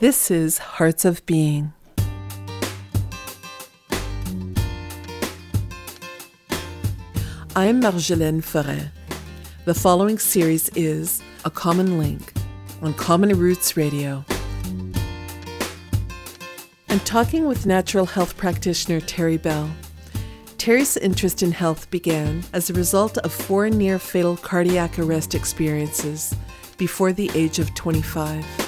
This is Hearts of Being. I'm Marjolaine Forêt. The following series is A Common Link on Common Roots Radio. I'm talking with natural health practitioner Terry Bell. Terry's interest in health began as a result of four near fatal cardiac arrest experiences before the age of 25.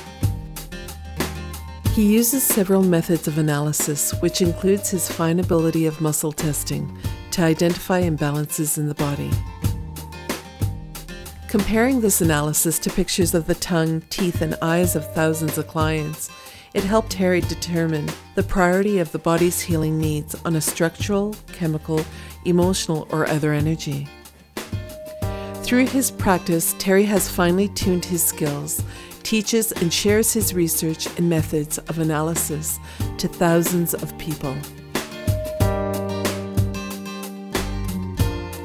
He uses several methods of analysis, which includes his fine ability of muscle testing to identify imbalances in the body. Comparing this analysis to pictures of the tongue, teeth, and eyes of thousands of clients, it helped Harry determine the priority of the body's healing needs on a structural, chemical, emotional, or other energy. Through his practice, Terry has finely tuned his skills, teaches and shares his research and methods of analysis to thousands of people.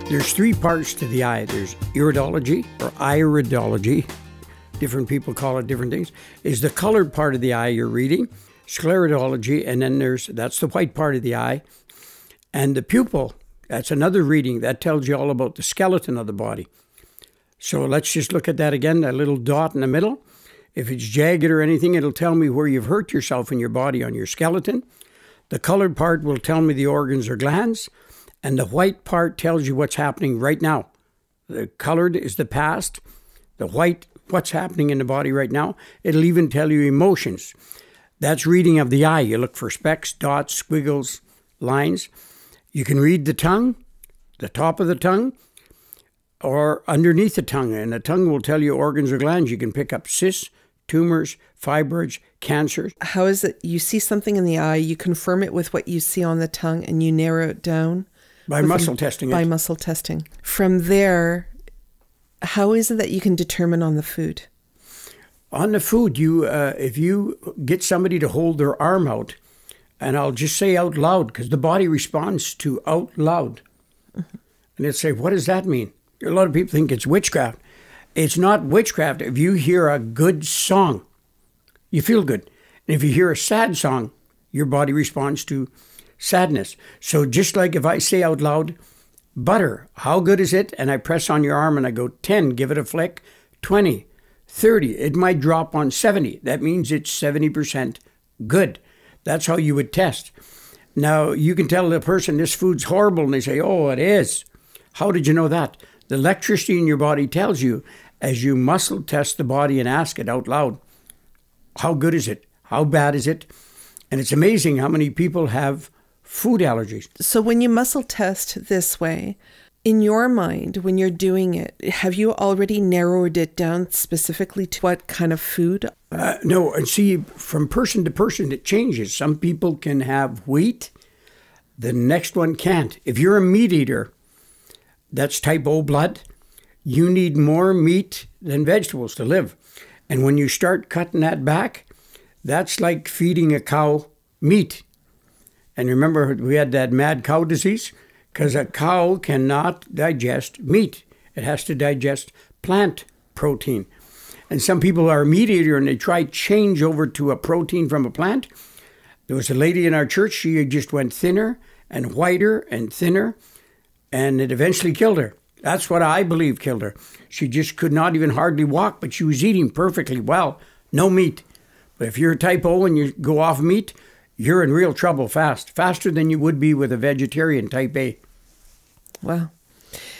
There's three parts to the eye. There's iridology or iridology. Different people call it different things. Is the colored part of the eye you're reading, sclerodology, and then there's that's the white part of the eye, and the pupil. That's another reading that tells you all about the skeleton of the body. So let's just look at that again. That little dot in the middle. If it's jagged or anything, it'll tell me where you've hurt yourself in your body on your skeleton. The colored part will tell me the organs or glands. And the white part tells you what's happening right now. The colored is the past, the white, what's happening in the body right now. It'll even tell you emotions. That's reading of the eye. You look for specks, dots, squiggles, lines. You can read the tongue, the top of the tongue, or underneath the tongue. And the tongue will tell you organs or glands. You can pick up cysts, tumors, fibroids, cancers. How is it you see something in the eye, you confirm it with what you see on the tongue, and you narrow it down? By muscle an- testing By it. muscle testing. From there, how is it that you can determine on the food? On the food, you uh, if you get somebody to hold their arm out, and I'll just say out loud because the body responds to out loud, and they'll say, "What does that mean?" A lot of people think it's witchcraft. It's not witchcraft. If you hear a good song, you feel good, and if you hear a sad song, your body responds to sadness. So just like if I say out loud, butter, how good is it? And I press on your arm and I go 10, give it a flick, 20, 30, it might drop on 70. That means it's 70% good. That's how you would test. Now, you can tell the person this food's horrible and they say, oh, it is. How did you know that? The electricity in your body tells you as you muscle test the body and ask it out loud, how good is it? How bad is it? And it's amazing how many people have food allergies. So when you muscle test this way, in your mind, when you're doing it, have you already narrowed it down specifically to what kind of food? Uh, no, and see, from person to person, it changes. Some people can have wheat, the next one can't. If you're a meat eater, that's type O blood, you need more meat than vegetables to live. And when you start cutting that back, that's like feeding a cow meat. And remember, we had that mad cow disease because a cow cannot digest meat, it has to digest plant protein. And some people are a meat eater and they try change over to a protein from a plant. There was a lady in our church, she just went thinner and whiter and thinner, and it eventually killed her. That's what I believe killed her. She just could not even hardly walk, but she was eating perfectly well. No meat. But if you're a type O and you go off meat, you're in real trouble fast, faster than you would be with a vegetarian type A. Wow.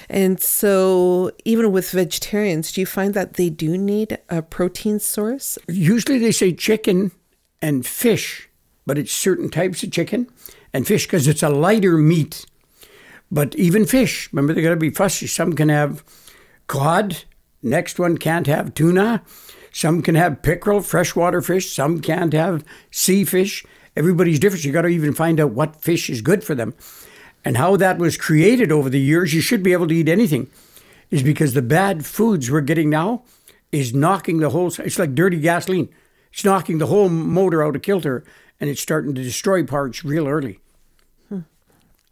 And so, even with vegetarians, do you find that they do need a protein source? Usually they say chicken and fish, but it's certain types of chicken and fish because it's a lighter meat. But even fish, remember, they're going to be fussy. Some can have cod, next one can't have tuna. Some can have pickerel, freshwater fish. Some can't have sea fish. Everybody's different. You got to even find out what fish is good for them. And how that was created over the years, you should be able to eat anything, is because the bad foods we're getting now is knocking the whole, it's like dirty gasoline. It's knocking the whole motor out of kilter and it's starting to destroy parts real early.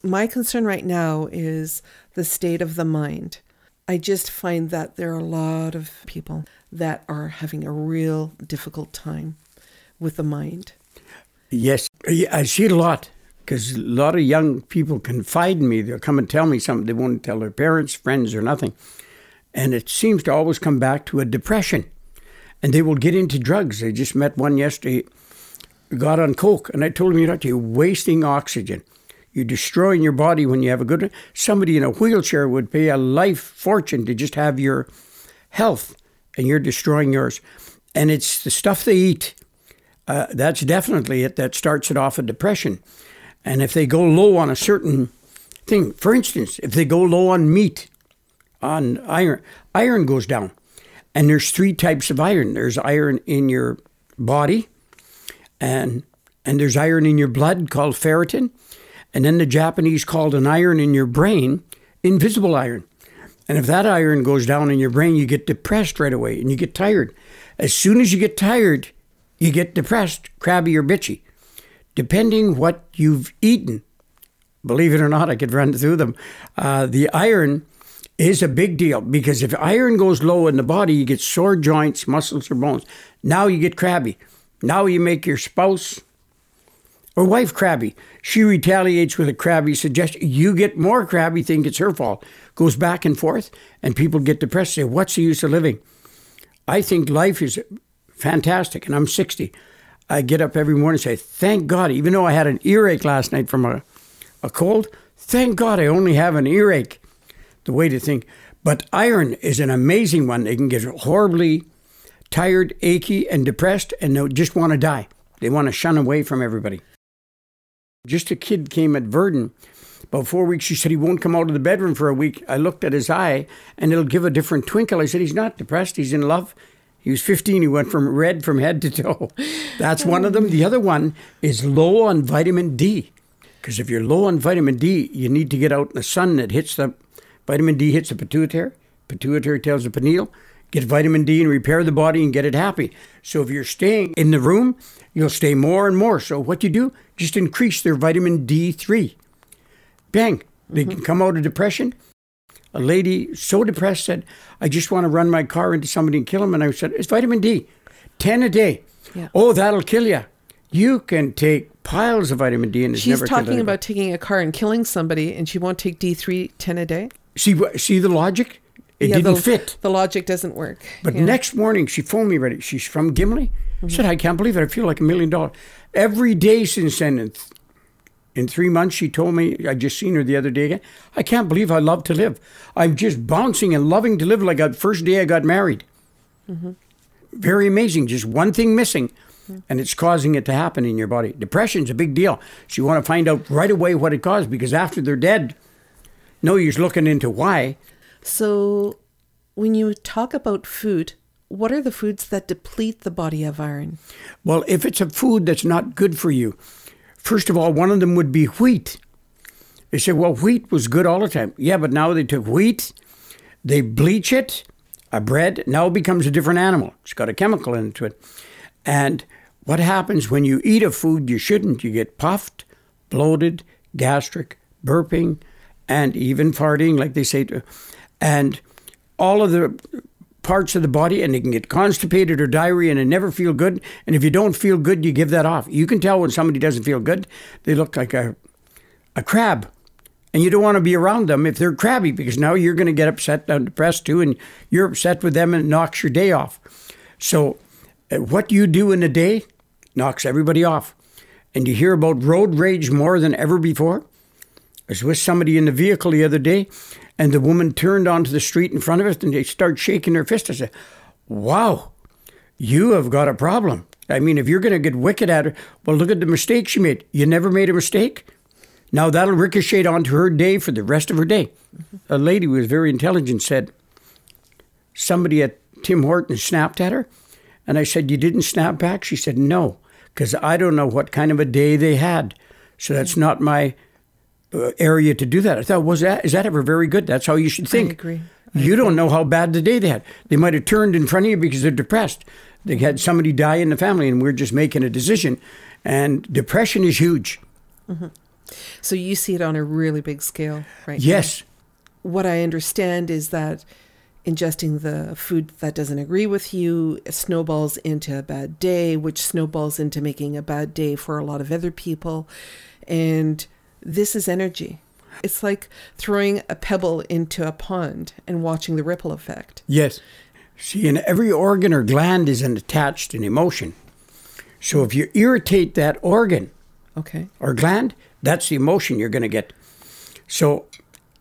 My concern right now is the state of the mind. I just find that there are a lot of people that are having a real difficult time with the mind. Yes, I see it a lot because a lot of young people confide in me. They'll come and tell me something they won't tell their parents, friends, or nothing. And it seems to always come back to a depression. And they will get into drugs. I just met one yesterday, got on coke, and I told him, you know, you're wasting oxygen. You're destroying your body when you have a good. Somebody in a wheelchair would pay a life fortune to just have your health, and you're destroying yours. And it's the stuff they eat. Uh, that's definitely it that starts it off a depression. And if they go low on a certain thing, for instance, if they go low on meat, on iron, iron goes down. And there's three types of iron. There's iron in your body, and and there's iron in your blood called ferritin, and then the Japanese called an iron in your brain invisible iron. And if that iron goes down in your brain, you get depressed right away and you get tired. As soon as you get tired, you get depressed, crabby or bitchy depending what you've eaten. Believe it or not, I could run through them. Uh, the iron is a big deal because if iron goes low in the body, you get sore joints, muscles, or bones. Now you get crabby. Now you make your spouse or wife crabby. She retaliates with a crabby suggestion. You get more crabby, think it's her fault. Goes back and forth, and people get depressed. Say, What's the use of living? I think life is fantastic, and I'm 60. I get up every morning and say, Thank God, even though I had an earache last night from a, a cold, thank God I only have an earache. The way to think. But iron is an amazing one. They can get horribly tired, achy, and depressed, and they just want to die. They want to shun away from everybody. Just a kid came at Verdun about four weeks. She said he won't come out of the bedroom for a week. I looked at his eye, and it'll give a different twinkle. I said, He's not depressed. He's in love. He was 15. He went from red from head to toe. That's one of them. The other one is low on vitamin D. Because if you're low on vitamin D, you need to get out in the sun that hits the vitamin D hits the pituitary. Pituitary tells the pineal, get vitamin D and repair the body and get it happy. So if you're staying in the room, you'll stay more and more. So what you do, just increase their vitamin D3. Bang, they can come out of depression a lady so depressed said, I just want to run my car into somebody and kill him. And I said, It's vitamin D, 10 a day. Yeah. Oh, that'll kill you. You can take piles of vitamin D and it's She's never talking about taking a car and killing somebody, and she won't take D3 10 a day? See, see the logic? It yeah, didn't the, fit. The logic doesn't work. But yeah. next morning, she phoned me ready. She's from Gimli. Mm-hmm. said, I can't believe it. I feel like a million dollars. Every day since then, in three months, she told me, I just seen her the other day again, I can't believe I love to live. I'm just bouncing and loving to live like the first day I got married. Mm-hmm. Very amazing. Just one thing missing, mm-hmm. and it's causing it to happen in your body. Depression's a big deal. So you want to find out right away what it caused because after they're dead, no use looking into why. So when you talk about food, what are the foods that deplete the body of iron? Well, if it's a food that's not good for you, First of all, one of them would be wheat. They say, well, wheat was good all the time. Yeah, but now they took wheat, they bleach it, a bread, now it becomes a different animal. It's got a chemical into it. And what happens when you eat a food you shouldn't? You get puffed, bloated, gastric, burping, and even farting, like they say. And all of the parts of the body and they can get constipated or diarrhea and never feel good. And if you don't feel good, you give that off. You can tell when somebody doesn't feel good, they look like a, a crab. And you don't want to be around them if they're crabby because now you're going to get upset and depressed too, and you're upset with them and it knocks your day off. So, uh, what you do in a day knocks everybody off. And you hear about road rage more than ever before. I was with somebody in the vehicle the other day, and the woman turned onto the street in front of us and they start shaking their fist. I said, Wow, you have got a problem. I mean, if you're going to get wicked at her, well, look at the mistake she made. You never made a mistake. Now that'll ricochet onto her day for the rest of her day. A lady who was very intelligent said, Somebody at Tim Hortons snapped at her. And I said, You didn't snap back? She said, No, because I don't know what kind of a day they had. So that's not my area to do that. I thought, was that is that ever very good? That's how you should think. I agree. I you agree. don't know how bad the day they had. They might have turned in front of you because they're depressed. They had somebody die in the family, and we're just making a decision. And depression is huge. Mm-hmm. So you see it on a really big scale, right? Yes. Now. What I understand is that ingesting the food that doesn't agree with you snowballs into a bad day, which snowballs into making a bad day for a lot of other people. And this is energy. It's like throwing a pebble into a pond and watching the ripple effect. Yes. See, in every organ or gland is an attached an emotion. So if you irritate that organ Okay. or gland, that's the emotion you're going to get. So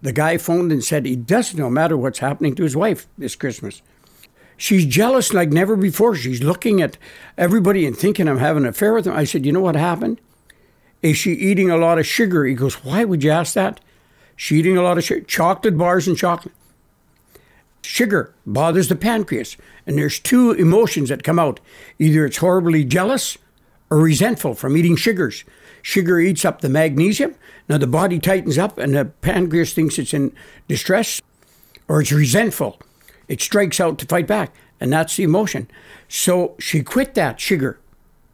the guy phoned and said he doesn't know matter what's happening to his wife this Christmas. She's jealous like never before. She's looking at everybody and thinking I'm having an affair with them. I said, You know what happened? Is she eating a lot of sugar? He goes, Why would you ask that? She eating a lot of sugar, chocolate bars and chocolate. Sugar bothers the pancreas, and there's two emotions that come out. Either it's horribly jealous or resentful from eating sugars. Sugar eats up the magnesium. Now the body tightens up, and the pancreas thinks it's in distress, or it's resentful. It strikes out to fight back, and that's the emotion. So she quit that sugar.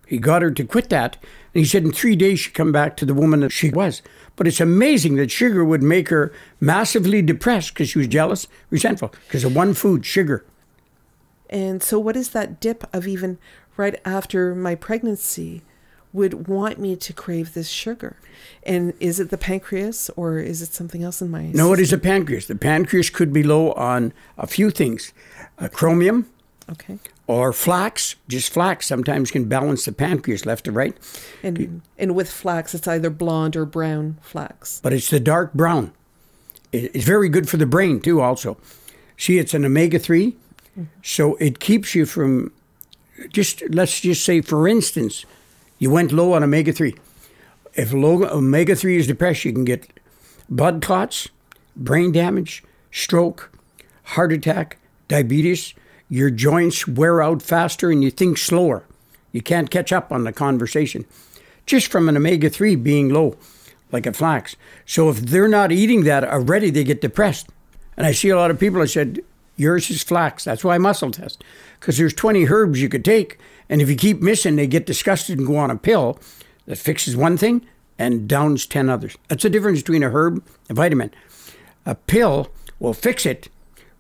He got her to quit that, and he said in three days she'd come back to the woman that she was. But it's amazing that sugar would make her massively depressed because she was jealous, resentful, because of one food, sugar. And so, what is that dip of even right after my pregnancy would want me to crave this sugar? And is it the pancreas or is it something else in my No, it is system? the pancreas. The pancreas could be low on a few things uh, chromium Okay. Or flax. Just flax sometimes can balance the pancreas left to right, And and with flax, it's either blonde or brown flax. but it's the dark brown. It's very good for the brain, too, also. See, it's an omega 3, so it keeps you from just, let's just say, for instance, you went low on omega 3. If low omega 3 is depressed, you can get blood clots, brain damage, stroke, heart attack, diabetes. Your joints wear out faster and you think slower. You can't catch up on the conversation just from an omega 3 being low, like a flax. So if they're not eating that already, they get depressed. And I see a lot of people I said, yours is flax. That's why I muscle test. Because there's 20 herbs you could take. And if you keep missing, they get disgusted and go on a pill that fixes one thing and downs 10 others. That's the difference between a herb and vitamin. A pill will fix it,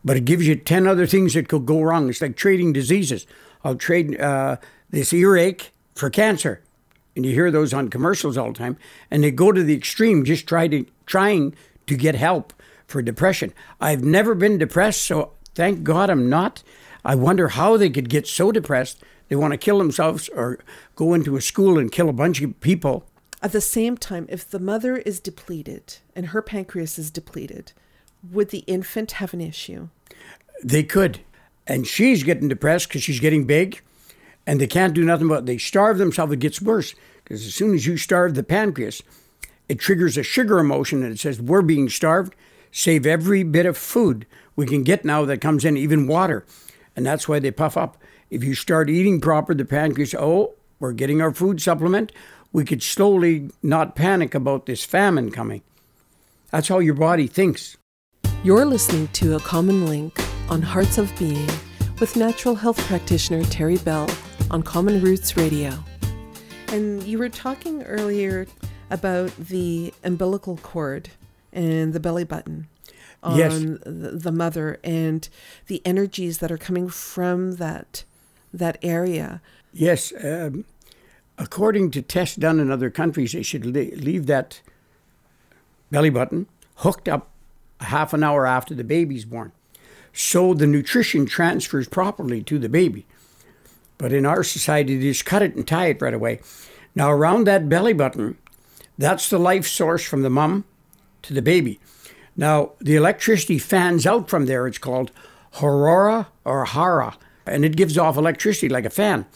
but it gives you 10 other things that could go wrong. It's like trading diseases. I'll trade uh, this earache for cancer. And you hear those on commercials all the time. And they go to the extreme, just try to, trying to get help for depression. I've never been depressed, so thank God I'm not. I wonder how they could get so depressed they want to kill themselves or go into a school and kill a bunch of people. At the same time, if the mother is depleted and her pancreas is depleted, would the infant have an issue? They could. And she's getting depressed because she's getting big and they can't do nothing but they starve themselves. It gets worse because as soon as you starve the pancreas, it triggers a sugar emotion and it says, We're being starved. Save every bit of food we can get now that comes in, even water. And that's why they puff up. If you start eating proper, the pancreas, oh, we're getting our food supplement. We could slowly not panic about this famine coming. That's how your body thinks. You're listening to A Common Link on Hearts of Being with natural health practitioner Terry Bell on Common Roots Radio. And you were talking earlier about the umbilical cord and the belly button on Yes. the, the mother and the energies that are coming from that that area. Yes, um, according to tests done in other countries, they should leave that belly button hooked up a half an hour after the baby's born, so the nutrition transfers properly to the baby. But in our society, they just cut it and tie it right away. Now, around that belly button, that's the life source from the mom to the baby. Now, the electricity fans out from there. It's called Aurora or Hara, and it gives off electricity like a fan,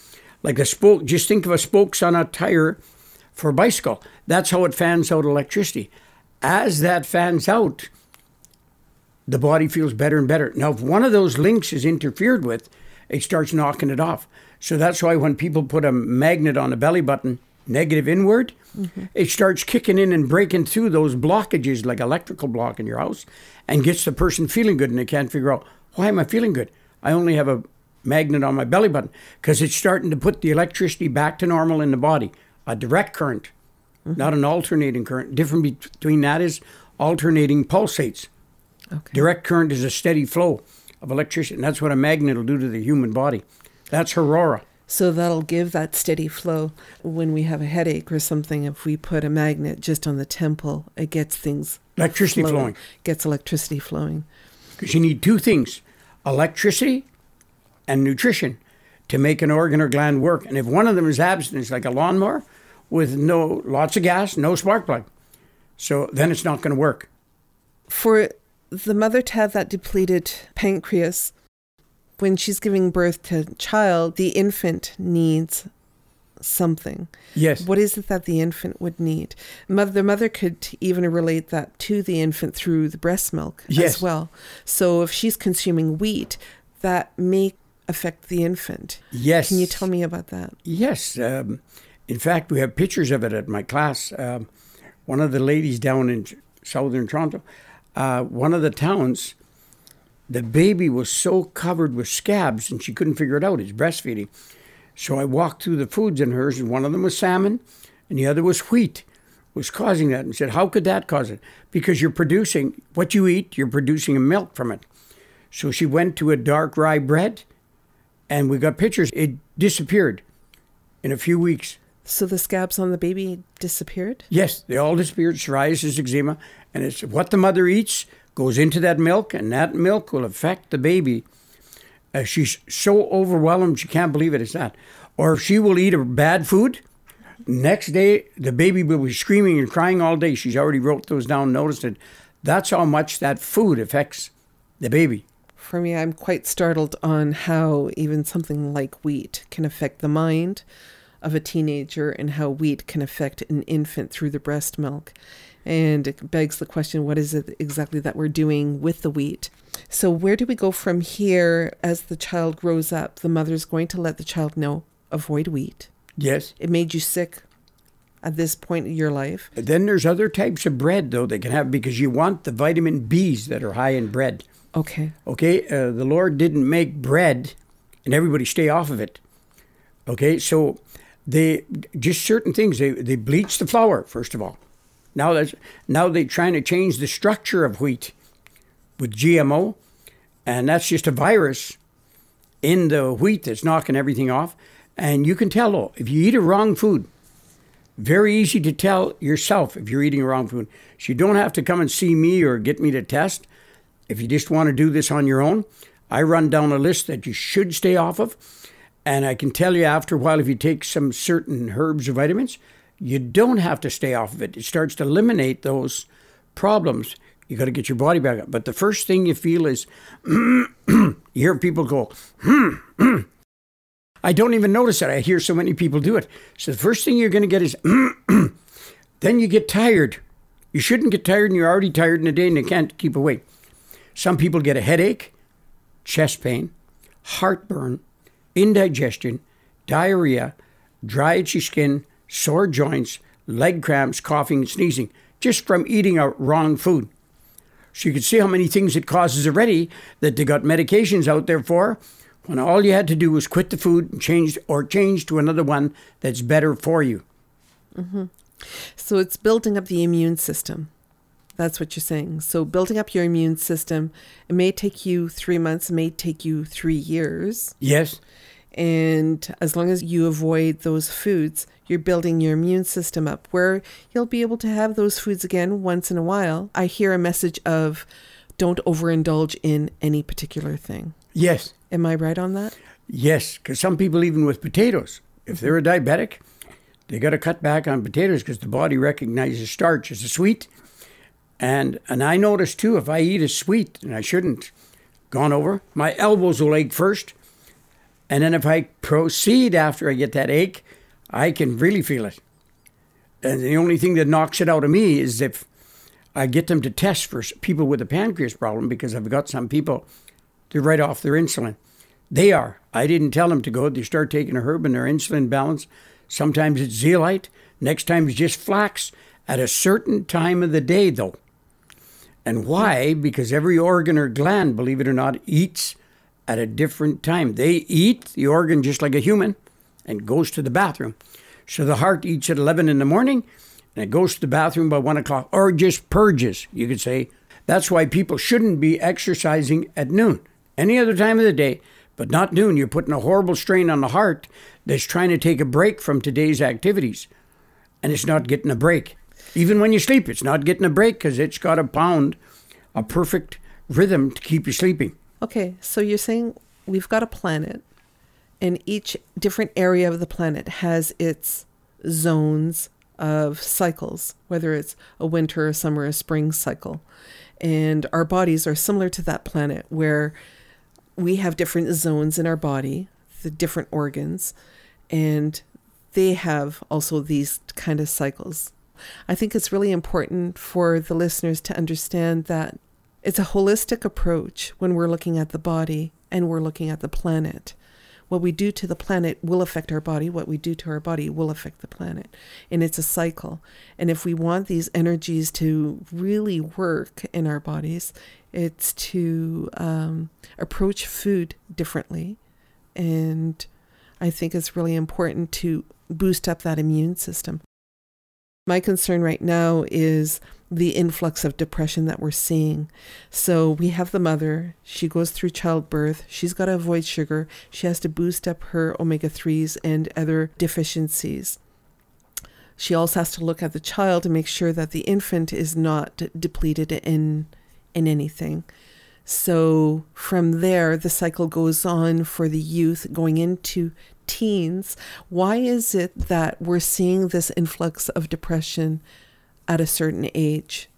like a spoke. Just think of a spokes on a tire for a bicycle. That's how it fans out electricity. As that fans out, the body feels better and better. Now, if one of those links is interfered with, it starts knocking it off. So that's why when people put a magnet on the belly button, negative inward, mm-hmm. it starts kicking in and breaking through those blockages, like electrical block in your house, and gets the person feeling good. And they can't figure out why am I feeling good? I only have a magnet on my belly button because it's starting to put the electricity back to normal in the body, a direct current, mm-hmm. not an alternating current. Different between that is alternating pulsates. Okay. Direct current is a steady flow. of electricity. And that's what a magnet will do to the human body. That's aurora. So that'll give that steady flow. When we have a headache or something, if we put a magnet just on the temple, it gets things Electricity flowing. Gets electricity flowing. Because you need two things electricity and nutrition to make an organ or gland work. And if one of them is absent, it's like a lawnmower with no lots of gas, no spark plug. So then it's not going to work. For the mother to have that depleted pancreas, when she's giving birth to child, the infant needs something. Yes. What is it that the infant would need? Mother, the mother could even relate that to the infant through the breast milk yes. as well. So if she's consuming wheat, that may affect the infant. Yes. Can you tell me about that? Yes. Um, in fact, we have pictures of it at my class. Um, one of the ladies down in southern Toronto, uh, one of the towns, the baby was so covered with scabs and she couldn't figure it out. It's breastfeeding. So I walked through the foods in hers, and one of them was salmon, and the other was wheat, was causing that. And said, How could that cause it? Because you're producing what you eat, you're producing a milk from it. So she went to a dark rye bread, and we got pictures. It disappeared in a few weeks. So the scabs on the baby disappeared? Yes, they all disappeared. Psoriasis, eczema, and it's what the mother eats goes into that milk, and that milk will affect the baby uh, she's so overwhelmed she can't believe it. it is that. Or if she will eat a bad food, next day the baby will be screaming and crying all day. She's already wrote those down, noticed it. That's how much that food affects the baby. For me, I'm quite startled on how even something like wheat can affect the mind of a teenager and how wheat can affect an infant through the breast milk. And it begs the question what is it exactly that we're doing with the wheat? So, where do we go from here as the child grows up? The mother's going to let the child know avoid wheat. Yes. It made you sick at this point in your life. Then there's other types of bread, though, they can have because you want the vitamin Bs that are high in bread. Okay. Okay. Uh, the Lord didn't make bread and everybody stay off of it. Okay. So, they just certain things, they, they bleach the flour, first of all. Now that's now they're trying to change the structure of wheat with GMO, and that's just a virus in the wheat that's knocking everything off. And you can tell oh, if you eat a wrong food. Very easy to tell yourself if you're eating wrong food. So you don't have to come and see me or get me to test. If you just want to do this on your own, I run down a list that you should stay off of. And I can tell you after a while, if you take some certain herbs or vitamins, you don't have to stay off of it. It starts to eliminate those problems. You got to get your body back up. But the first thing you feel is you hear people go. I don't even notice it. I hear so many people do it. So the first thing you're going to get is then you get tired. You shouldn't get tired and you're already tired in the day and you can't keep awake. Some people get a headache, chest pain, heartburn, indigestion, diarrhea, dry itchy skin, sore joints, leg cramps, coughing, and sneezing, just from eating a wrong food. So you can see how many things it causes already that they got medications out there for when all you had to do was quit the food and change or change to another one that's better for you. Mm-hmm. So it's building up the immune system. That's what you're saying. So building up your immune system, it may take you three months, it may take you three years. Yes. And as long as you avoid those foods, you're building your immune system up where you'll be able to have those foods again once in a while. I hear a message of don't overindulge in any particular thing. Yes. Am I right on that? Yes, because some people, even with potatoes, if they're a diabetic, they got to cut back on potatoes because the body recognizes starch as a sweet. And and I notice too, if I eat a sweet and I shouldn't, gone over, my elbows will ache first. And then if I proceed after I get that ache, I can really feel it. And the only thing that knocks it out of me is if I get them to test for people with a pancreas problem because I've got some people, they're right off their insulin. They are. I didn't tell them to go. They start taking a herb and their insulin balance. Sometimes it's zeolite. Next time it's just flax at a certain time of the day, though. And why? Because every organ or gland, believe it or not, eats at a different time. They eat the organ just like a human and goes to the bathroom. So the heart eats at 11 in the morning and it goes to the bathroom by 1 o'clock, or just purges, you could say. That's why people shouldn't be exercising at noon. any other time of the day, but not noon. You're putting a horrible strain on the heart that's trying to take a break from today's activities, and it's not getting a break. Even when you sleep, it's not getting a break because it's got to pound a perfect rhythm to keep you sleeping. Okay, so you're saying we've got a planet, and each different area of the planet has its zones of cycles, whether it's a winter, a summer, a spring cycle. And our bodies are similar to that planet where we have different zones in our body, the different organs, and they have also these kind of cycles. I think it's really important for the listeners to understand that it's a holistic approach when we're looking at the body and we're looking at the planet. What we do to the planet will affect our body. What we do to our body will affect the planet. And it's a cycle. And if we want these energies to really work in our bodies, it's to um, approach food differently. And I think it's really important to boost up that immune system. My concern right now is the influx of depression that we're seeing. So we have the mother, she goes through childbirth, she's got to avoid sugar, she has to boost up her omega 3s and other deficiencies. She also has to look at the child to make sure that the infant is not depleted in in anything. So from there, the cycle goes on for the youth going into teens, why is it that we're seeing this influx of depression at a certain age?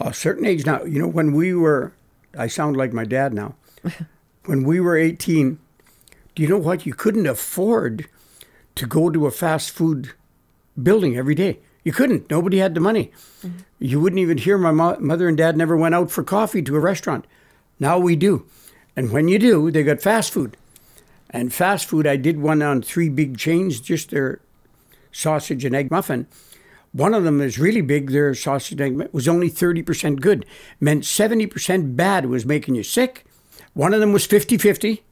A certain age now, you know, when we were, I sound like my dad now. when we were 18, do you know what? You couldn't afford to go to a fast food building every day. You couldn't. Nobody had the money. Mm-hmm. You wouldn't even hear my mo- mother and dad never went out for coffee to a restaurant. Now we do. And when you do, they got fast food. And fast food, I did one on three big chains, just their sausage and egg muffin. One of them is really big. Their sausage and egg was only 30% good, meant 70% bad was making you sick. One of them was 50 50.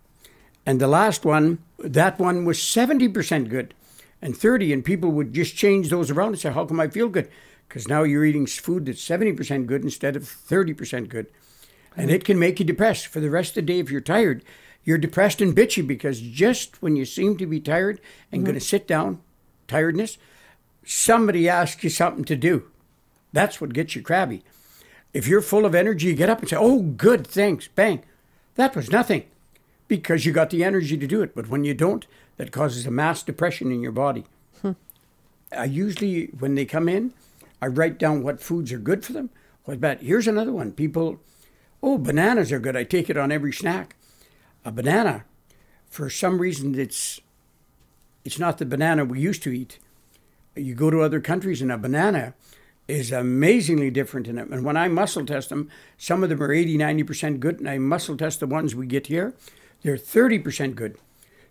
And the last one, that one was 70% good and 30. And people would just change those around and say, How come I feel good? Because now you're eating food that's 70% good instead of 30% good. And mm-hmm. it can make you depressed for the rest of the day if you're tired you're depressed and bitchy because just when you seem to be tired and mm-hmm. going to sit down, tiredness, somebody asks you something to do. That's what gets you crabby. If you're full of energy, you get up and say, Oh, good, thanks, bang. That was nothing because you got the energy to do it. But when you don't, that causes a mass depression in your body. Hmm. I usually, when they come in, I write down what foods are good for them. What bad? Here's another one. People, oh, bananas are good. I take it on every snack a banana, for some reason, it's it's not the banana we used to eat. You go to other countries, and a banana is amazingly different in it. And when I muscle test them, some of them are 80, 90% good, and I muscle test the ones we get here, they're 30% good.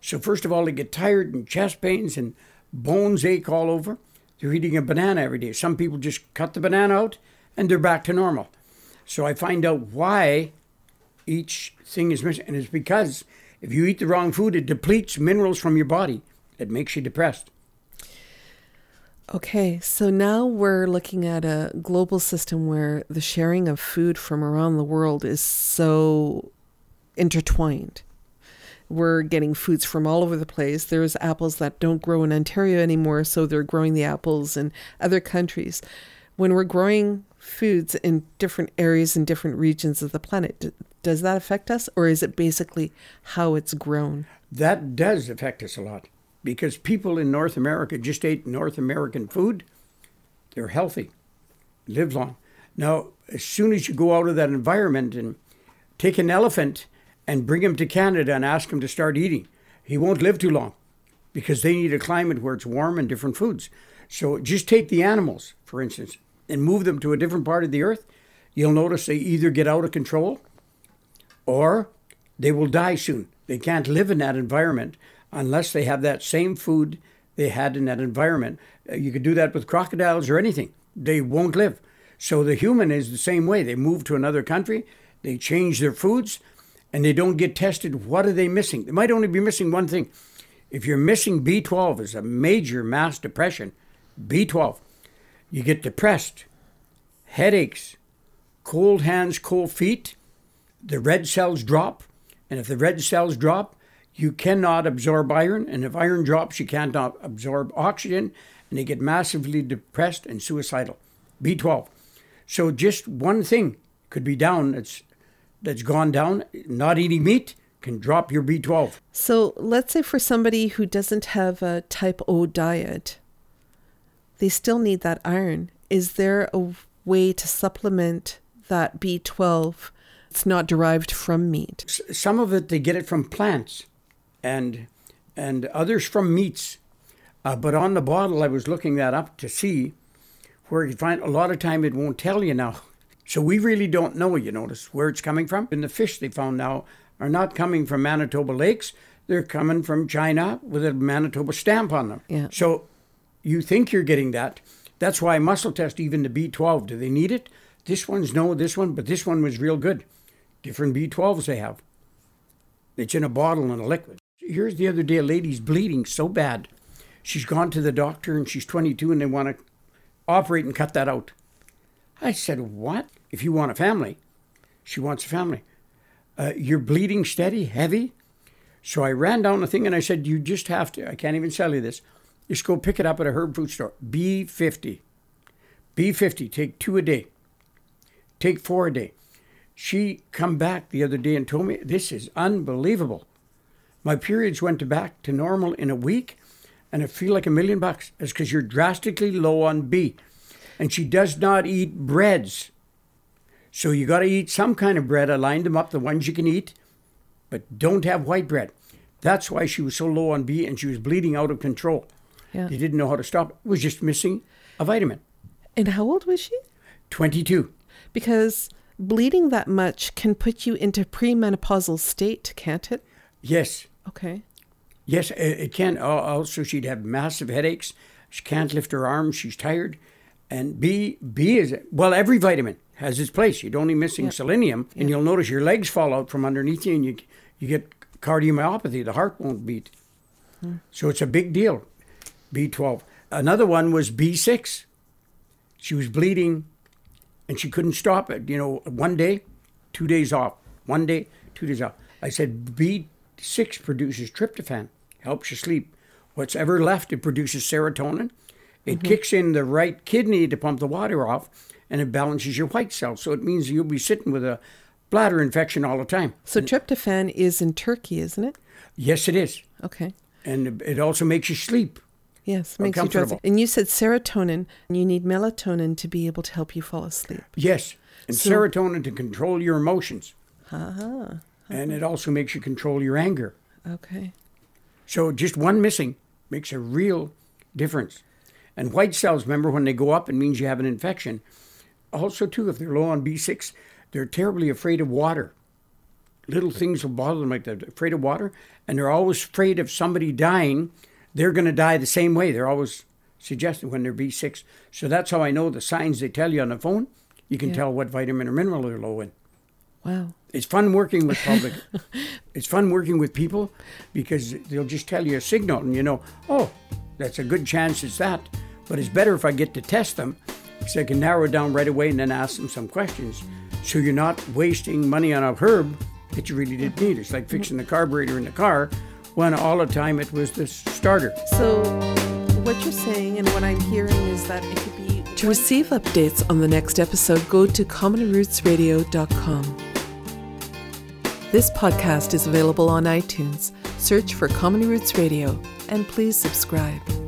So, first of all, they get tired and chest pains and bones ache all over. They're eating a banana every day. Some people just cut the banana out and they're back to normal. So, I find out why each thing is missing. And it's because if you eat the wrong food, it depletes minerals from your body. It makes you depressed. Okay, so now we're looking at a global system where the sharing of food from around the world is so intertwined. We're getting foods from all over the place. There's apples that don't grow in Ontario anymore, so they're growing the apples in other countries. When we're growing foods in different areas and different regions of the planet, does that affect us, or is it basically how it's grown? That does affect us a lot because people in North America just ate North American food. They're healthy, live long. Now, as soon as you go out of that environment and take an elephant and bring him to Canada and ask him to start eating, he won't live too long because they need a climate where it's warm and different foods. So just take the animals, for instance, and move them to a different part of the earth. You'll notice they either get out of control or they will die soon. They can't live in that environment unless they have that same food they had in that environment. Uh, you could do that with crocodiles or anything. They won't live. So the human is the same way. They move to another country, they change their foods, and they don't get tested. What are they missing? They might only be missing one thing. If you're missing B12 is a major mass depression, B12, you get depressed, headaches, cold hands, cold feet, the red cells drop. And if the red cells drop, you cannot absorb iron. And if iron drops, you cannot absorb oxygen. And they get massively depressed and suicidal. B12. So just one thing could be down that's that's gone down. Not eating meat can drop your B12. So let's say for somebody who doesn't have a type O diet, they still need that iron. Is there a way to supplement that B12 it's not derived from meat? Some of it they get it from plants and and others from meats. Uh, but on the bottle, I was looking that up to see where you find a lot of time it won't tell you now. So we really don't know, you notice, where it's coming from. And the fish they found now are not coming from Manitoba lakes. They're coming from China with a Manitoba stamp on them. Yeah. So you think you're getting that. That's why I muscle test even the B12. Do they need it? This one's no, this one, but this one was real good. Different B12s they have. It's in a bottle and a liquid. Here's the other day a lady's bleeding so bad. She's gone to the doctor and she's 22 and they want to operate and cut that out. I said, What? If you want a family, she wants a family. Uh, you're bleeding steady, heavy. So I ran down the thing and I said, You just have to, I can't even sell you this. Just go pick it up at a herb food store. B50. B50, take two a day. Take four a day. She come back the other day and told me, This is unbelievable. My periods went back to normal in a week and I feel like a million bucks. It's because you're drastically low on B. And she does not eat breads. So you got to eat some kind of bread. I lined them up, the ones you can eat, but don't have white bread. That's why she was so low on B and she was bleeding out of control. Yeah. They didn't know how to stop it. It was just missing a vitamin. And how old was she? 22. Because bleeding that much can put you into premenopausal state, can't it? Yes. Okay. Yes, it can. Also, she'd have massive headaches. She can't lift her arms. She's tired. And B, B is well. Every vitamin has its place. You're only missing selenium, and you'll notice your legs fall out from underneath you, and you you get cardiomyopathy. The heart won't beat. Hmm. So it's a big deal. B12. Another one was B6. She was bleeding, and she couldn't stop it. You know, one day, two days off. One day, two days off. I said B6 produces tryptophan, helps you sleep. What's ever left, it produces serotonin. It mm-hmm. kicks in the right kidney to pump the water off, and it balances your white cells. So it means you'll be sitting with a bladder infection all the time. So tryptophan is in Turkey, isn't it? Yes, it is. Okay. And it also makes you sleep. Yes, makes you drowsy. And you said serotonin, and you need melatonin to be able to help you fall asleep. Yes. And So- serotonin to control your emotions. Uh-huh. And it also makes you control your anger. Okay. So just one missing makes a real difference. And white cells, remember, when they go up, it means you have an infection. Also, too, if they're low on B6, they're terribly afraid of water. Little things will bother them like They're afraid of water. And they're always afraid of somebody dying. They're going to die the same way. They're always suggesting when they're B6. So that's how I know the signs they tell you on the phone. You can Yeah. tell what vitamin or mineral they're low in Wow. it's fun working with public. it's fun working with people because they'll just tell you a signal and you know, oh, that's a good chance it's that. But it's better if I get to test them because I can narrow it down right away and then ask them some questions. So you're not wasting money on a herb that you really didn't need. It's like fixing the carburetor in the car when all the time it was the starter. So, what you're saying and what I'm hearing is that it could be. To receive updates on the next episode, go to commonrootsradio.com. This podcast is available on iTunes. Search for Common Roots Radio and please subscribe.